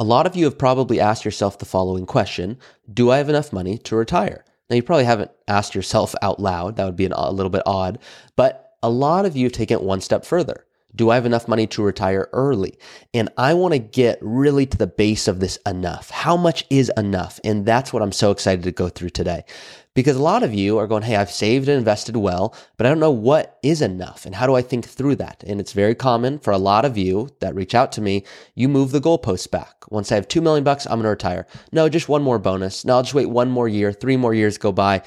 A lot of you have probably asked yourself the following question Do I have enough money to retire? Now, you probably haven't asked yourself out loud. That would be an, a little bit odd. But a lot of you have taken it one step further. Do I have enough money to retire early? And I want to get really to the base of this enough. How much is enough? And that's what I'm so excited to go through today. Because a lot of you are going, Hey, I've saved and invested well, but I don't know what is enough and how do I think through that? And it's very common for a lot of you that reach out to me. You move the goalposts back. Once I have 2 million bucks, I'm going to retire. No, just one more bonus. No, I'll just wait one more year, three more years go by.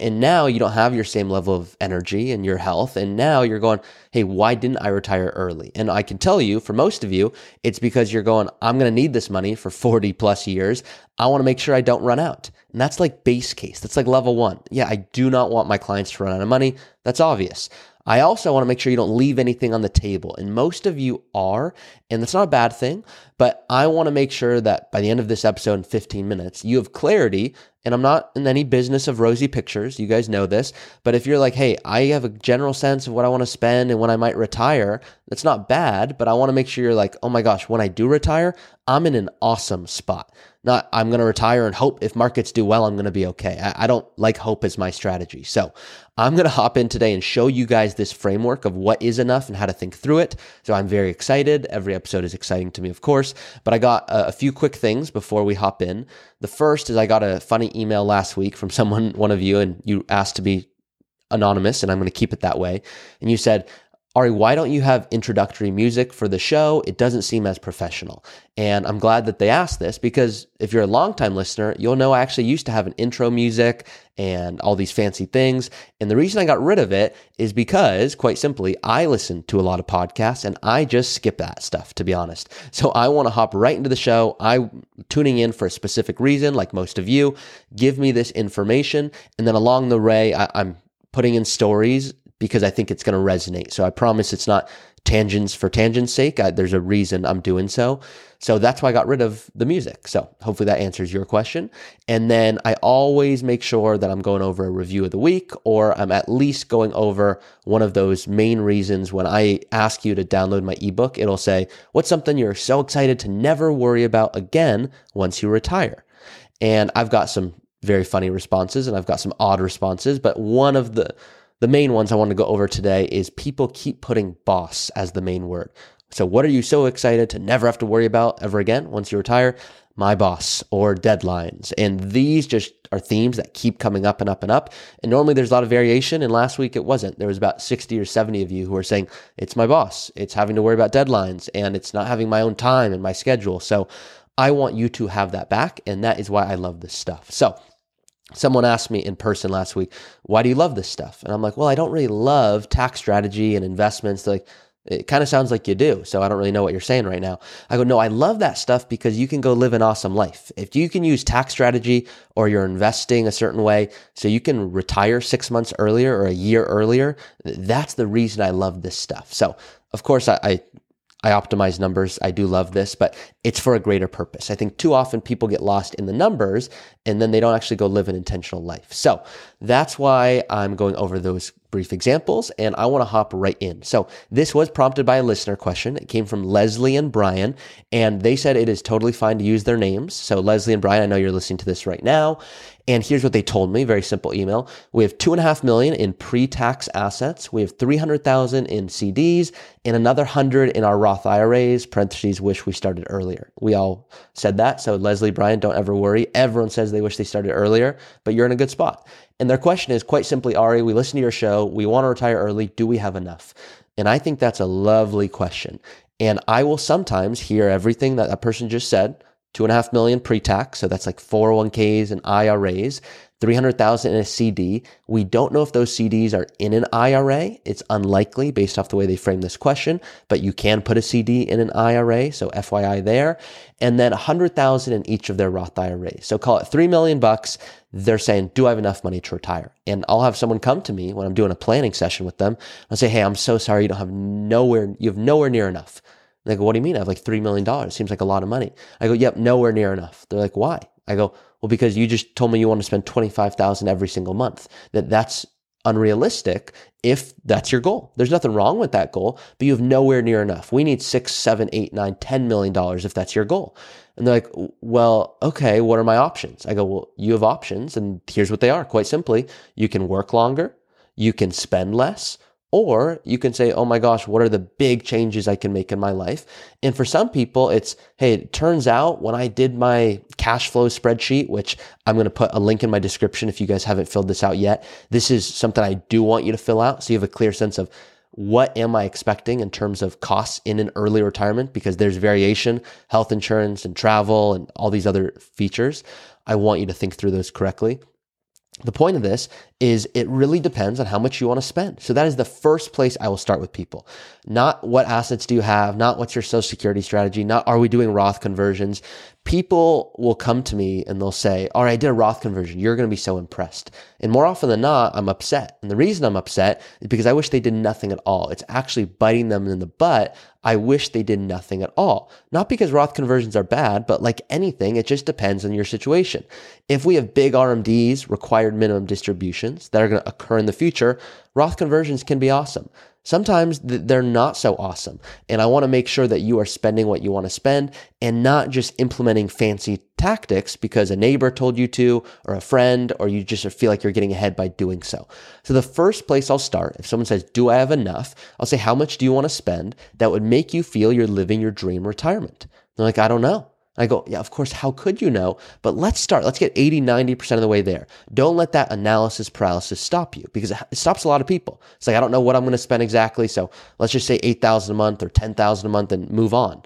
And now you don't have your same level of energy and your health. And now you're going, Hey, why didn't I retire early? And I can tell you for most of you, it's because you're going, I'm going to need this money for 40 plus years. I want to make sure I don't run out. And that's like base case. That's like level one. Yeah, I do not want my clients to run out of money. That's obvious. I also want to make sure you don't leave anything on the table. And most of you are, and that's not a bad thing, but I want to make sure that by the end of this episode in 15 minutes, you have clarity. And I'm not in any business of rosy pictures. You guys know this. But if you're like, hey, I have a general sense of what I want to spend and when I might retire, that's not bad. But I want to make sure you're like, oh my gosh, when I do retire, I'm in an awesome spot. Not, I'm going to retire and hope if markets do well, I'm going to be okay. I, I don't like hope as my strategy. So I'm going to hop in today and show you guys this framework of what is enough and how to think through it. So I'm very excited. Every episode is exciting to me, of course, but I got a, a few quick things before we hop in. The first is I got a funny email last week from someone, one of you, and you asked to be anonymous, and I'm going to keep it that way. And you said, Ari, why don't you have introductory music for the show? It doesn't seem as professional. And I'm glad that they asked this because if you're a longtime listener, you'll know I actually used to have an intro music and all these fancy things. And the reason I got rid of it is because, quite simply, I listen to a lot of podcasts and I just skip that stuff, to be honest. So I want to hop right into the show. I'm tuning in for a specific reason, like most of you. Give me this information. And then along the way, I, I'm putting in stories because I think it's going to resonate. So I promise it's not tangents for tangents sake. I, there's a reason I'm doing so. So that's why I got rid of the music. So hopefully that answers your question. And then I always make sure that I'm going over a review of the week or I'm at least going over one of those main reasons when I ask you to download my ebook, it'll say, what's something you're so excited to never worry about again once you retire? And I've got some very funny responses and I've got some odd responses, but one of the the main ones I want to go over today is people keep putting boss as the main word. So, what are you so excited to never have to worry about ever again once you retire? My boss or deadlines. And these just are themes that keep coming up and up and up. And normally there's a lot of variation. And last week it wasn't. There was about 60 or 70 of you who are saying, it's my boss. It's having to worry about deadlines and it's not having my own time and my schedule. So, I want you to have that back. And that is why I love this stuff. So, someone asked me in person last week, why do you love this stuff? And I'm like, well, I don't really love tax strategy and investments. They're like, it kind of sounds like you do. So I don't really know what you're saying right now. I go, no, I love that stuff because you can go live an awesome life. If you can use tax strategy or you're investing a certain way so you can retire six months earlier or a year earlier, that's the reason I love this stuff. So of course I, I I optimize numbers. I do love this, but it's for a greater purpose. I think too often people get lost in the numbers and then they don't actually go live an intentional life. So that's why I'm going over those brief examples and I want to hop right in. So this was prompted by a listener question. It came from Leslie and Brian and they said it is totally fine to use their names. So Leslie and Brian, I know you're listening to this right now. And here's what they told me. Very simple email. We have two and a half million in pre-tax assets. We have 300,000 in CDs and another hundred in our Roth IRAs, parentheses, wish we started earlier. We all said that. So Leslie, Brian, don't ever worry. Everyone says they wish they started earlier, but you're in a good spot. And their question is quite simply, Ari, we listen to your show. We want to retire early. Do we have enough? And I think that's a lovely question. And I will sometimes hear everything that that person just said, two and a half million pre-tax. So that's like 401ks and IRAs. 300,000 in a CD. We don't know if those CDs are in an IRA. It's unlikely based off the way they frame this question, but you can put a CD in an IRA. So FYI there. And then 100,000 in each of their Roth IRAs. So call it 3 million bucks. They're saying, do I have enough money to retire? And I'll have someone come to me when I'm doing a planning session with them. I'll say, Hey, I'm so sorry. You don't have nowhere, you have nowhere near enough. They go, what do you mean? I have like $3 million. Seems like a lot of money. I go, yep, nowhere near enough. They're like, why? I go, well, because you just told me you want to spend 25,000 every single month. That that's unrealistic if that's your goal. There's nothing wrong with that goal, but you have nowhere near enough. We need six, seven, eight, nine, ten million dollars if that's your goal. And they're like, well, okay, what are my options? I go, well, you have options, and here's what they are. Quite simply, you can work longer, you can spend less, or you can say, oh my gosh, what are the big changes I can make in my life? And for some people, it's, hey, it turns out when I did my cash flow spreadsheet, which I'm going to put a link in my description if you guys haven't filled this out yet, this is something I do want you to fill out so you have a clear sense of what am I expecting in terms of costs in an early retirement? Because there's variation, health insurance and travel and all these other features. I want you to think through those correctly. The point of this is it really depends on how much you want to spend. So that is the first place I will start with people. Not what assets do you have, not what's your social security strategy, not are we doing Roth conversions. People will come to me and they'll say, all right, I did a Roth conversion. You're going to be so impressed. And more often than not, I'm upset. And the reason I'm upset is because I wish they did nothing at all. It's actually biting them in the butt. I wish they did nothing at all. Not because Roth conversions are bad, but like anything, it just depends on your situation. If we have big RMDs, required minimum distributions, that are going to occur in the future, Roth conversions can be awesome. Sometimes they're not so awesome. And I want to make sure that you are spending what you want to spend and not just implementing fancy tactics because a neighbor told you to, or a friend, or you just feel like you're getting ahead by doing so. So the first place I'll start, if someone says, do I have enough? I'll say, how much do you want to spend that would make you feel you're living your dream retirement? They're like, I don't know. I go, yeah, of course, how could you know? But let's start. Let's get 80, 90% of the way there. Don't let that analysis paralysis stop you because it stops a lot of people. It's like, I don't know what I'm going to spend exactly. So let's just say 8,000 a month or 10,000 a month and move on.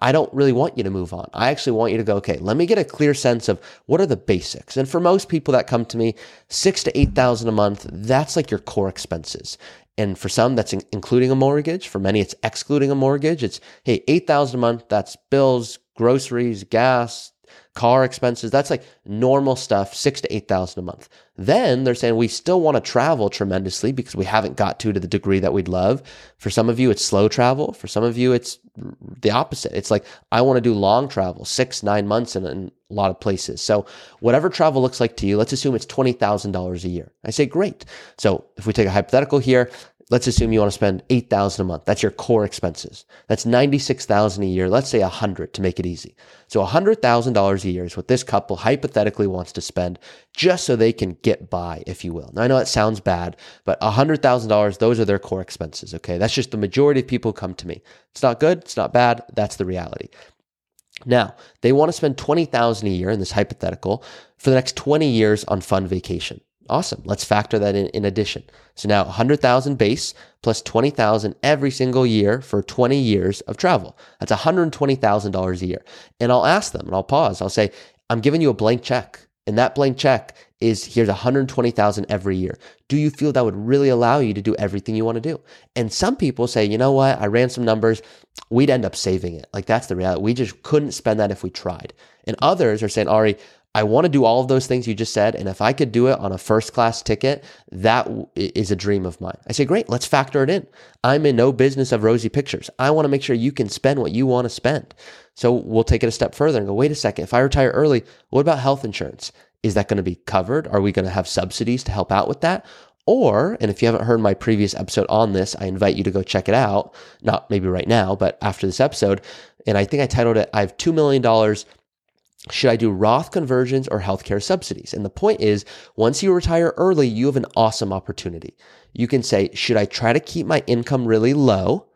I don't really want you to move on. I actually want you to go, okay, let me get a clear sense of what are the basics. And for most people that come to me, six to 8,000 a month, that's like your core expenses. And for some, that's including a mortgage. For many, it's excluding a mortgage. It's, hey, 8,000 a month, that's bills, groceries, gas, car expenses. That's like normal stuff, six to 8,000 a month. Then they're saying we still want to travel tremendously because we haven't got to to the degree that we'd love. For some of you, it's slow travel. For some of you, it's the opposite. It's like, I want to do long travel, six, nine months in, in a lot of places. So whatever travel looks like to you, let's assume it's $20,000 a year. I say, great. So if we take a hypothetical here, Let's assume you want to spend 8000 a month. That's your core expenses. That's 96000 a year. Let's say 100 to make it easy. So $100,000 a year is what this couple hypothetically wants to spend just so they can get by, if you will. Now, I know that sounds bad, but $100,000, those are their core expenses. Okay. That's just the majority of people come to me. It's not good. It's not bad. That's the reality. Now, they want to spend 20,000 a year in this hypothetical for the next 20 years on fun vacation. Awesome. Let's factor that in in addition. So now 100,000 base plus 20,000 every single year for 20 years of travel. That's $120,000 a year. And I'll ask them and I'll pause. I'll say, I'm giving you a blank check. And that blank check is here's 120,000 every year. Do you feel that would really allow you to do everything you want to do? And some people say, you know what? I ran some numbers. We'd end up saving it. Like that's the reality. We just couldn't spend that if we tried. And others are saying, Ari, I want to do all of those things you just said. And if I could do it on a first class ticket, that is a dream of mine. I say, great, let's factor it in. I'm in no business of rosy pictures. I want to make sure you can spend what you want to spend. So we'll take it a step further and go, wait a second, if I retire early, what about health insurance? Is that going to be covered? Are we going to have subsidies to help out with that? Or, and if you haven't heard my previous episode on this, I invite you to go check it out. Not maybe right now, but after this episode. And I think I titled it, I have $2 million should I do Roth conversions or healthcare subsidies? And the point is, once you retire early, you have an awesome opportunity. You can say, should I try to keep my income really low?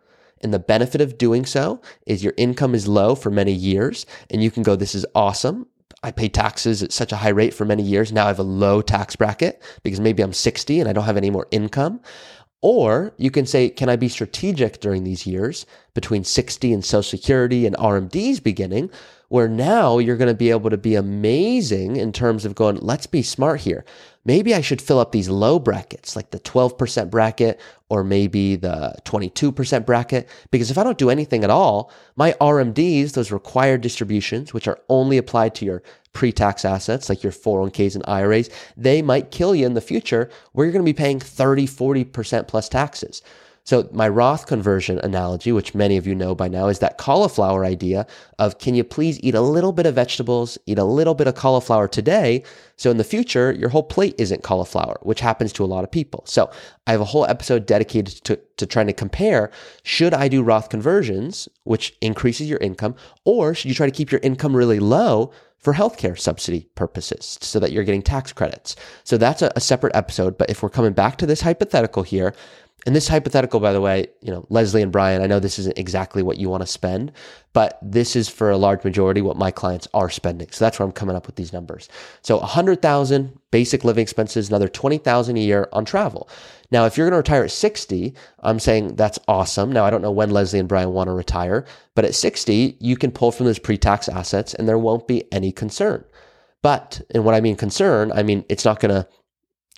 And the benefit of doing so is your income is low for many years and you can go, this is awesome. I pay taxes at such a high rate for many years. Now I have a low tax bracket because maybe I'm 60 and I don't have any more income. Or you can say, can I be strategic during these years between 60 and Social Security and RMDs beginning, where now you're going to be able to be amazing in terms of going, let's be smart here. Maybe I should fill up these low brackets, like the 12% bracket or maybe the 22% bracket, because if I don't do anything at all, my RMDs, those required distributions, which are only applied to your pre-tax assets like your 401ks and IRAs, they might kill you in the future where you're going to be paying 30, 40% plus taxes. So, my Roth conversion analogy, which many of you know by now, is that cauliflower idea of can you please eat a little bit of vegetables, eat a little bit of cauliflower today? So, in the future, your whole plate isn't cauliflower, which happens to a lot of people. So, I have a whole episode dedicated to, to trying to compare should I do Roth conversions, which increases your income, or should you try to keep your income really low? For healthcare subsidy purposes so that you're getting tax credits. So that's a, a, separate episode. But if we're coming back to this hypothetical here, and this hypothetical, by the way, you know, Leslie and Brian, I know this isn't exactly what you want to spend, but this is for a large majority what my clients are spending. So that's where I'm coming up with these numbers. So 100,000 basic living expenses, another 20,000 a year on travel. Now, if you're going to retire at 60, I'm saying that's awesome. Now, I don't know when Leslie and Brian want to retire, but at 60, you can pull from those pre-tax assets and there won't be any concern. But, and what I mean concern, I mean, it's not going to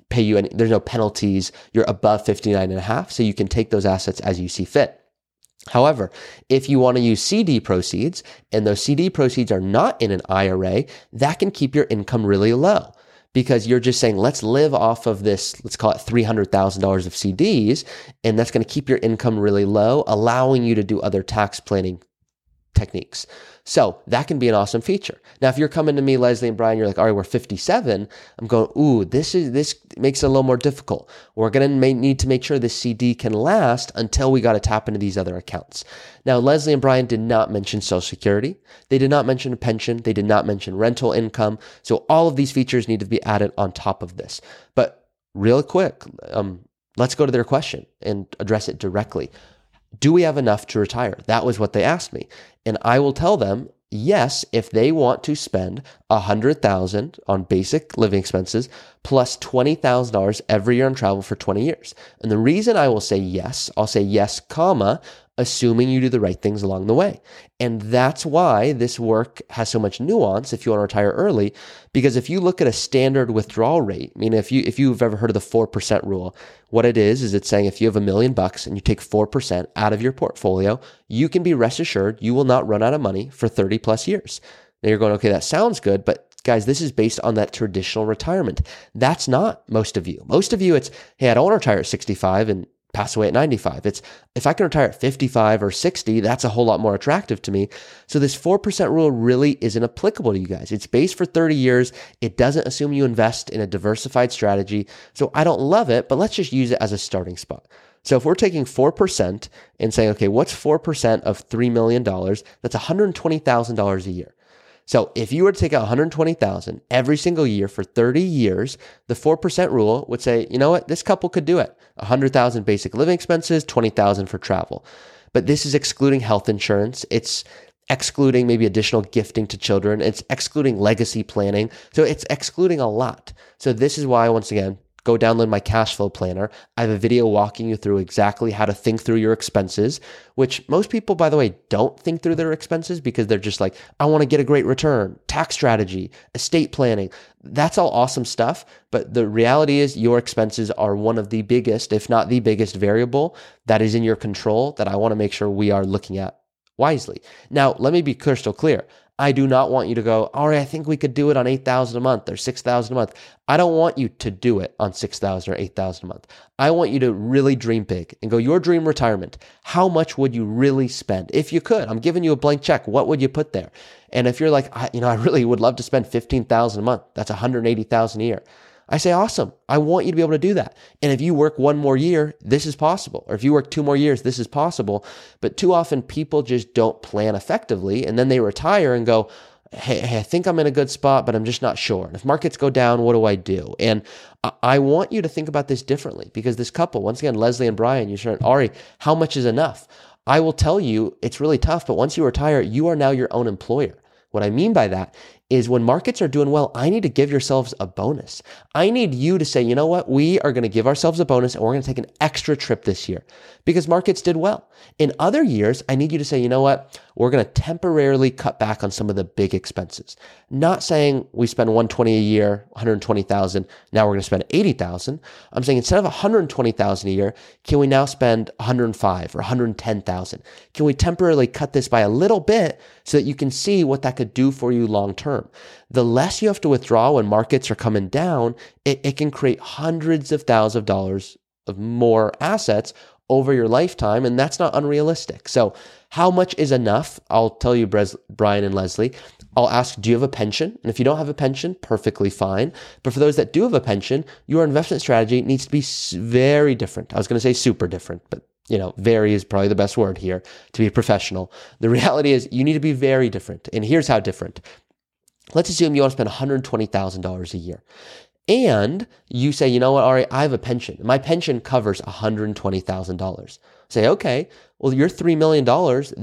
pay you any, there's no penalties. You're above 59 and a half. So you can take those assets as you see fit. However, if you want to use CD proceeds and those CD proceeds are not in an IRA, that can keep your income really low because you're just saying, let's live off of this, let's call it $300,000 of CDs, and that's going to keep your income really low, allowing you to do other tax planning techniques. So that can be an awesome feature. Now, if you're coming to me, Leslie and Brian, you're like, all right, we're 57. I'm going, ooh, this is this makes it a little more difficult. We're gonna need to make sure this CD can last until we got to tap into these other accounts. Now, Leslie and Brian did not mention Social Security. They did not mention a pension. They did not mention rental income. So all of these features need to be added on top of this. But real quick, um, let's go to their question and address it directly. Do we have enough to retire? That was what they asked me. And I will tell them, yes, if they want to spend a hundred thousand on basic living expenses plus twenty thousand dollars every year on travel for 20 years. And the reason I will say yes, I'll say yes, comma, assuming you do the right things along the way. And that's why this work has so much nuance if you want to retire early. Because if you look at a standard withdrawal rate, I mean, if you, if you've ever heard of the 4% rule, what it is, is it's saying if you have a million bucks and you take 4% out of your portfolio, you can be rest assured you will not run out of money for 30 plus years. Now you're going, okay, that sounds good, but guys, this is based on that traditional retirement. That's not most of you. Most of you, it's, hey, I don't want to retire at 65 and pass away at 95. It's if I can retire at 55 or 60, that's a whole lot more attractive to me. So this 4% rule really isn't applicable to you guys. It's based for 30 years. It doesn't assume you invest in a diversified strategy. So I don't love it, but let's just use it as a starting spot. So if we're taking 4% and saying, okay, what's 4% of $3 million? That's $120,000 a year. So if you were to take out 120,000 every single year for 30 years, the 4% rule would say, you know what? This couple could do it. 100,000 basic living expenses, 20,000 for travel. But this is excluding health insurance. It's excluding maybe additional gifting to children. It's excluding legacy planning. So it's excluding a lot. So this is why, once again, go download my cash flow planner. I have a video walking you through exactly how to think through your expenses, which most people, by the way, don't think through their expenses because they're just like, I want to get a great return, tax strategy, estate planning. That's all awesome stuff. But the reality is, your expenses are one of the biggest, if not the biggest variable that is in your control that I want to make sure we are looking at wisely. Now, let me be crystal clear. I do not want you to go, all right, I think we could do it on 8,000 a month or 6,000 a month. I don't want you to do it on 6,000 or 8,000 a month. I want you to really dream big and go, your dream retirement. How much would you really spend? If you could, I'm giving you a blank check. What would you put there? And if you're like, I, you know, I really would love to spend 15,000 a month. That's 180,000 a year. I say, awesome. I want you to be able to do that. And if you work one more year, this is possible. Or if you work two more years, this is possible. But too often people just don't plan effectively and then they retire and go, Hey, hey, I think I'm in a good spot, but I'm just not sure. And if markets go down, what do I do? And I want you to think about this differently because this couple, once again, Leslie and Brian, you said, Ari, how much is enough? I will tell you it's really tough, but once you retire, you are now your own employer. What I mean by that is when markets are doing well, I need to give yourselves a bonus. I need you to say, you know what? We are going to give ourselves a bonus and we're going to take an extra trip this year because markets did well. In other years, I need you to say, you know what? We're going to temporarily cut back on some of the big expenses. Not saying we spend 120 a year, 120,000. Now we're going to spend 80,000. I'm saying instead of 120,000 a year, can we now spend 105 or 110,000? Can we temporarily cut this by a little bit so that you can see what that could do for you long term? The less you have to withdraw when markets are coming down, it, it can create hundreds of thousands of dollars of more assets over your lifetime, and that's not unrealistic. So, how much is enough? I'll tell you, Brian and Leslie. I'll ask, do you have a pension? And if you don't have a pension, perfectly fine. But for those that do have a pension, your investment strategy needs to be very different. I was going to say super different, but you know, very is probably the best word here to be a professional. The reality is you need to be very different. And here's how different. Let's assume you want to spend $120,000 a year. And you say, you know what, Ari, I have a pension. My pension covers $120,000. Say, okay, well, your $3 million,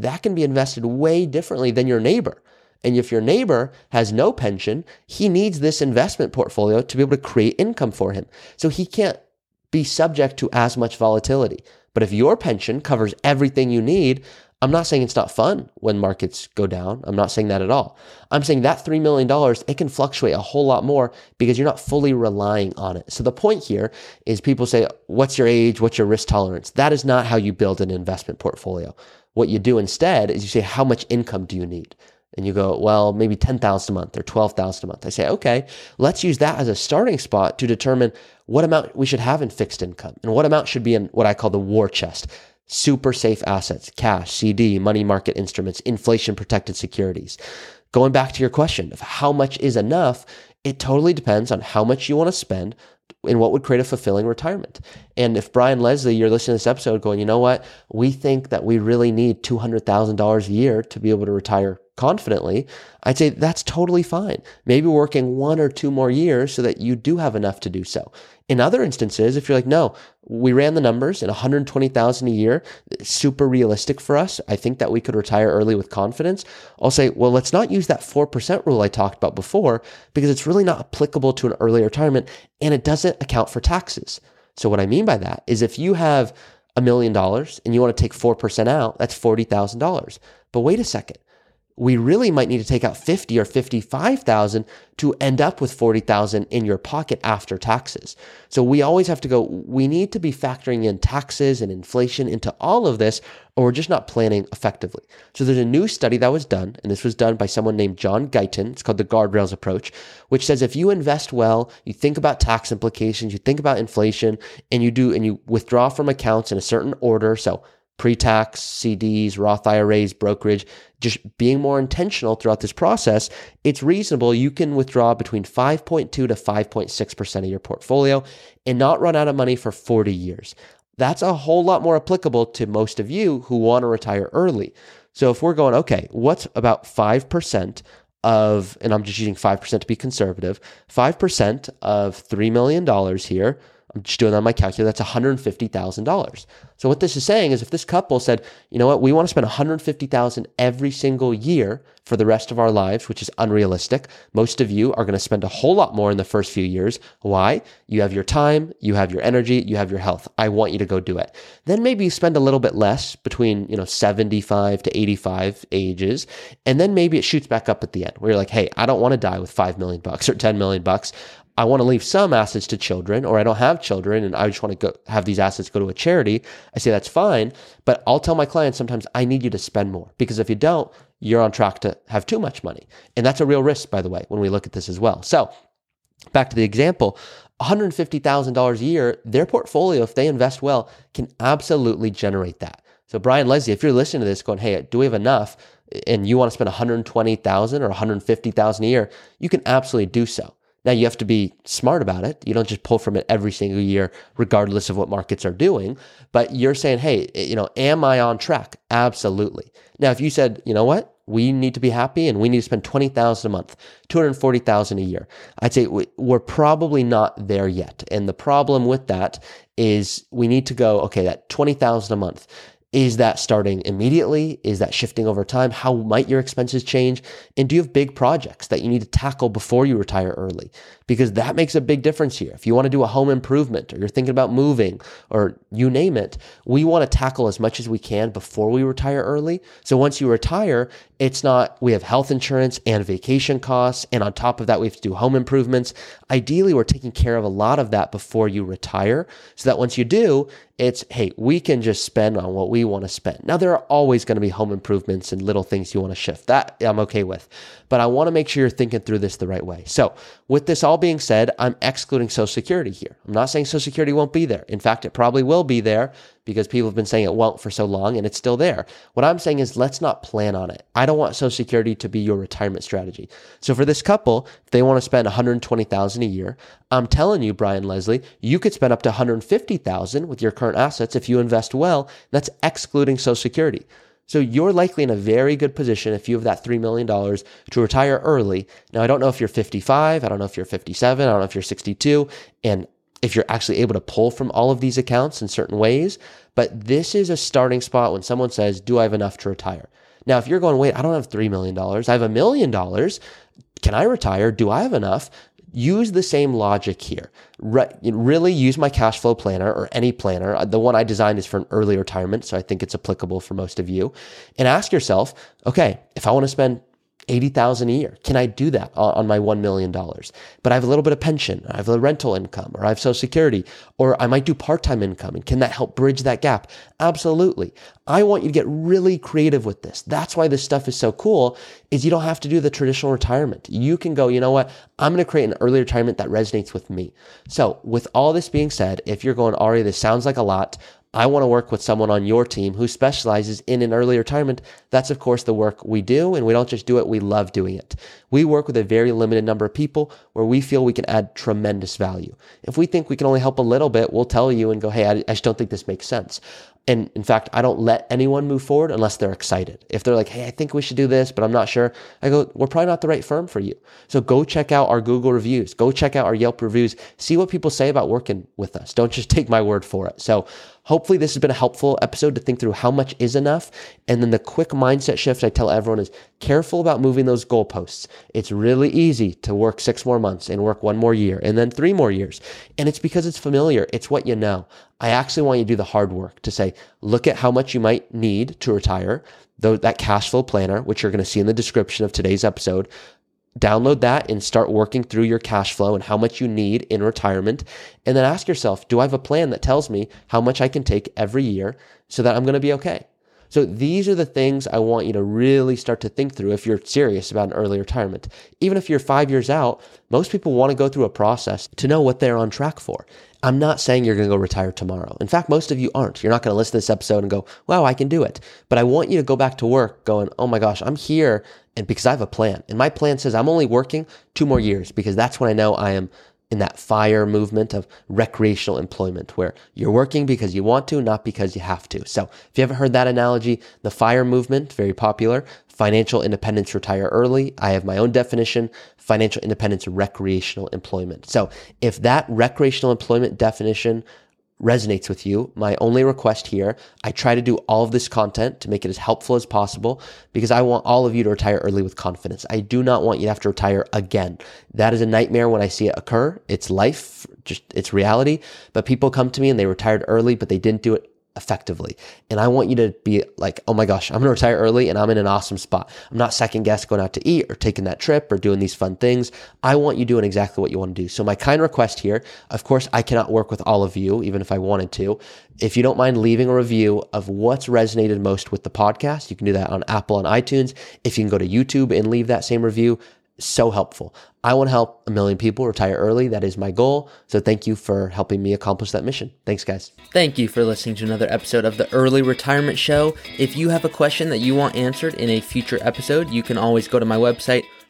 that can be invested way differently than your neighbor. And if your neighbor has no pension, he needs this investment portfolio to be able to create income for him. So he can't be subject to as much volatility. But if your pension covers everything you need, I'm not saying it's not fun when markets go down. I'm not saying that at all. I'm saying that $3 million, it can fluctuate a whole lot more because you're not fully relying on it. So the point here is people say, what's your age? What's your risk tolerance? That is not how you build an investment portfolio. What you do instead is you say, how much income do you need? And you go, well, maybe 10,000 a month or 12,000 a month. I say, okay, let's use that as a starting spot to determine what amount we should have in fixed income and what amount should be in what I call the war chest super safe assets, cash, CD, money market instruments, inflation protected securities. Going back to your question of how much is enough, it totally depends on how much you want to spend and what would create a fulfilling retirement. And if Brian Leslie, you're listening to this episode going, you know what? We think that we really need $200,000 a year to be able to retire confidently, I'd say that's totally fine. Maybe working one or two more years so that you do have enough to do so. In other instances, if you're like, no, we ran the numbers and 120,000 a year, super realistic for us. I think that we could retire early with confidence. I'll say, well, let's not use that 4% rule I talked about before because it's really not applicable to an early retirement and it doesn't account for taxes. So what I mean by that is if you have a million dollars and you want to take 4% out, that's $40,000. But wait a second we really might need to take out 50 or 55,000 to end up with 40,000 in your pocket after taxes. So we always have to go, we need to be factoring in taxes and inflation into all of this, or we're just not planning effectively. So there's a new study that was done, and this was done by someone named John Guyton. It's called the guardrails approach, which says if you invest well, you think about tax implications, you think about inflation, and you do, and you withdraw from accounts in a certain order. So pre-tax CDs, Roth IRAs, brokerage, just being more intentional throughout this process, it's reasonable you can withdraw between 5.2 to 5.6% of your portfolio and not run out of money for 40 years. That's a whole lot more applicable to most of you who want to retire early. So if we're going, okay, what's about 5% of, and I'm just using 5% to be conservative, 5% of $3 million here I'm just doing that on my calculator. That's $150,000. So what this is saying is if this couple said, you know what, we want to spend 150,000 every single year for the rest of our lives, which is unrealistic. Most of you are going to spend a whole lot more in the first few years. Why? You have your time, you have your energy, you have your health. I want you to go do it. Then maybe you spend a little bit less between, you know, 75 to 85 ages, and then maybe it shoots back up at the end where you're like, "Hey, I don't want to die with 5 million bucks or 10 million bucks. I want to leave some assets to children, or I don't have children and I just want to go have these assets go to a charity. I say that's fine, but I'll tell my clients sometimes I need you to spend more because if you don't, you're on track to have too much money. And that's a real risk, by the way, when we look at this as well. So back to the example, $150,000 a year, their portfolio, if they invest well, can absolutely generate that. So Brian Leslie, if you're listening to this going, hey, do we have enough? And you want to spend 120,000 or 150,000 a year, you can absolutely do so. Now you have to be smart about it. You don't just pull from it every single year, regardless of what markets are doing. But you're saying, hey, eh, you know, am I on track? Absolutely. Now, if you said, you know what, we need to be happy and we need to spend 20,000 a month, 240,000 a year. I'd say we're probably not there yet. And the problem with that is we need to go, okay, that 20,000 a month is that starting immediately? Is that shifting over time? How might your expenses change? And do you have big projects that you need to tackle before you retire early? Because that makes a big difference here. If you want to do a home improvement or you're thinking about moving or you name it, we want to tackle as much as we can before we retire early. So once you retire, it's not, we have health insurance and vacation costs. And on top of that, we have to do home improvements. Ideally, we're taking care of a lot of that before you retire so that once you do, it's, hey, we can just spend on what we want to spend. Now, there are always going to be home improvements and little things you want to shift. That I'm okay with. But I want to make sure you're thinking through this the right way. So, with this all being said, I'm excluding Social Security here. I'm not saying Social Security won't be there. In fact, it probably will be there because people have been saying it won't for so long and it's still there. What I'm saying is let's not plan on it. I don't want Social Security to be your retirement strategy. So for this couple, if they want to spend 120,000 a year, I'm telling you, Brian Leslie, you could spend up to 150,000 with your current assets if you invest well. That's excluding Social Security. So you're likely in a very good position if you have that $3 million to retire early. Now, I don't know if you're 55. I don't know if you're 57. I don't know if you're 62. And if you're actually able to pull from all of these accounts in certain ways. But this is a starting spot when someone says, Do I have enough to retire? Now, if you're going, wait, I don't have $3 million, I have a million dollars. Can I retire? Do I have enough? Use the same logic here. Re- really use my cash flow planner or any planner. Uh, the one I designed is for an early retirement, so I think it's applicable for most of you. And ask yourself, okay, if I want to spend 80,000 a year. Can I do that on, my $1 million? But I have a little bit of pension, I have a rental income, or I have social security, or I might do part-time income. And can that help bridge that gap? Absolutely. I want you to get really creative with this. That's why this stuff is so cool is you don't have to do the traditional retirement. You can go, you know what? I'm going to create an early retirement that resonates with me. So with all this being said, if you're going, Ari, this sounds like a lot. I want to work with someone on your team who specializes in an early retirement. That's, of course, the work we do. And we don't just do it, we love doing it. We work with a very limited number of people where we feel we can add tremendous value. If we think we can only help a little bit, we'll tell you and go, hey, I, I just don't think this makes sense. And in fact, I don't let anyone move forward unless they're excited. If they're like, hey, I think we should do this, but I'm not sure, I go, we're probably not the right firm for you. So go check out our Google reviews, go check out our Yelp reviews, see what people say about working with us. Don't just take my word for it. So hopefully this has been a helpful episode to think through how much is enough. And then the quick mindset shift I tell everyone is careful about moving those goalposts. It's really easy to work six more months and work one more year and then three more years. And it's because it's familiar. It's what you know. I actually want you to do the hard work to say, look at how much you might need to retire, though that cash flow planner, which you're going to see in the description of today's episode. Download that and start working through your cash flow and how much you need in retirement. And then ask yourself, do I have a plan that tells me how much I can take every year so that I'm going to be okay? So these are the things I want you to really start to think through if you're serious about an early retirement. Even if you're five years out, most people want to go through a process to know what they're on track for. I'm not saying you're going to go retire tomorrow. In fact, most of you aren't. You're not going to listen to this episode and go, wow, I can do it. But I want you to go back to work going, oh my gosh, I'm here and because I have a plan. And my plan says I'm only working two more years because that's when I know I am in that fire movement of recreational employment where you're working because you want to, not because you have to. So if you haven't heard that analogy, the fire movement, very popular, financial independence, retire early. I have my own definition, financial independence, recreational employment. So if that recreational employment definition resonates with you, my only request here, I try to do all of this content to make it as helpful as possible because I want all of you to retire early with confidence. I do not want you to have to retire again. That is a nightmare when I see it occur. It's life, just it's reality. But people come to me and they retired early, but they didn't do it effectively. And I want you to be like, oh my gosh, I'm going to retire early and I'm in an awesome spot. I'm not second guess going out to eat or taking that trip or doing these fun things. I want you doing exactly what you want to do. So my kind request here, of course, I cannot work with all of you, even if I wanted to. If you don't mind leaving a review of what's resonated most with the podcast, you can do that on Apple and iTunes. If you can go to YouTube and leave that same review, so helpful. I want to help a million people retire early. That is my goal. So thank you for helping me accomplish that mission. Thanks, guys. Thank you for listening to another episode of the Early Retirement Show. If you have a question that you want answered in a future episode, you can always go to my website,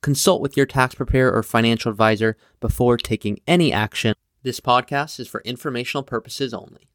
Consult with your tax preparer or financial advisor before taking any action this podcast is for informational purposes only.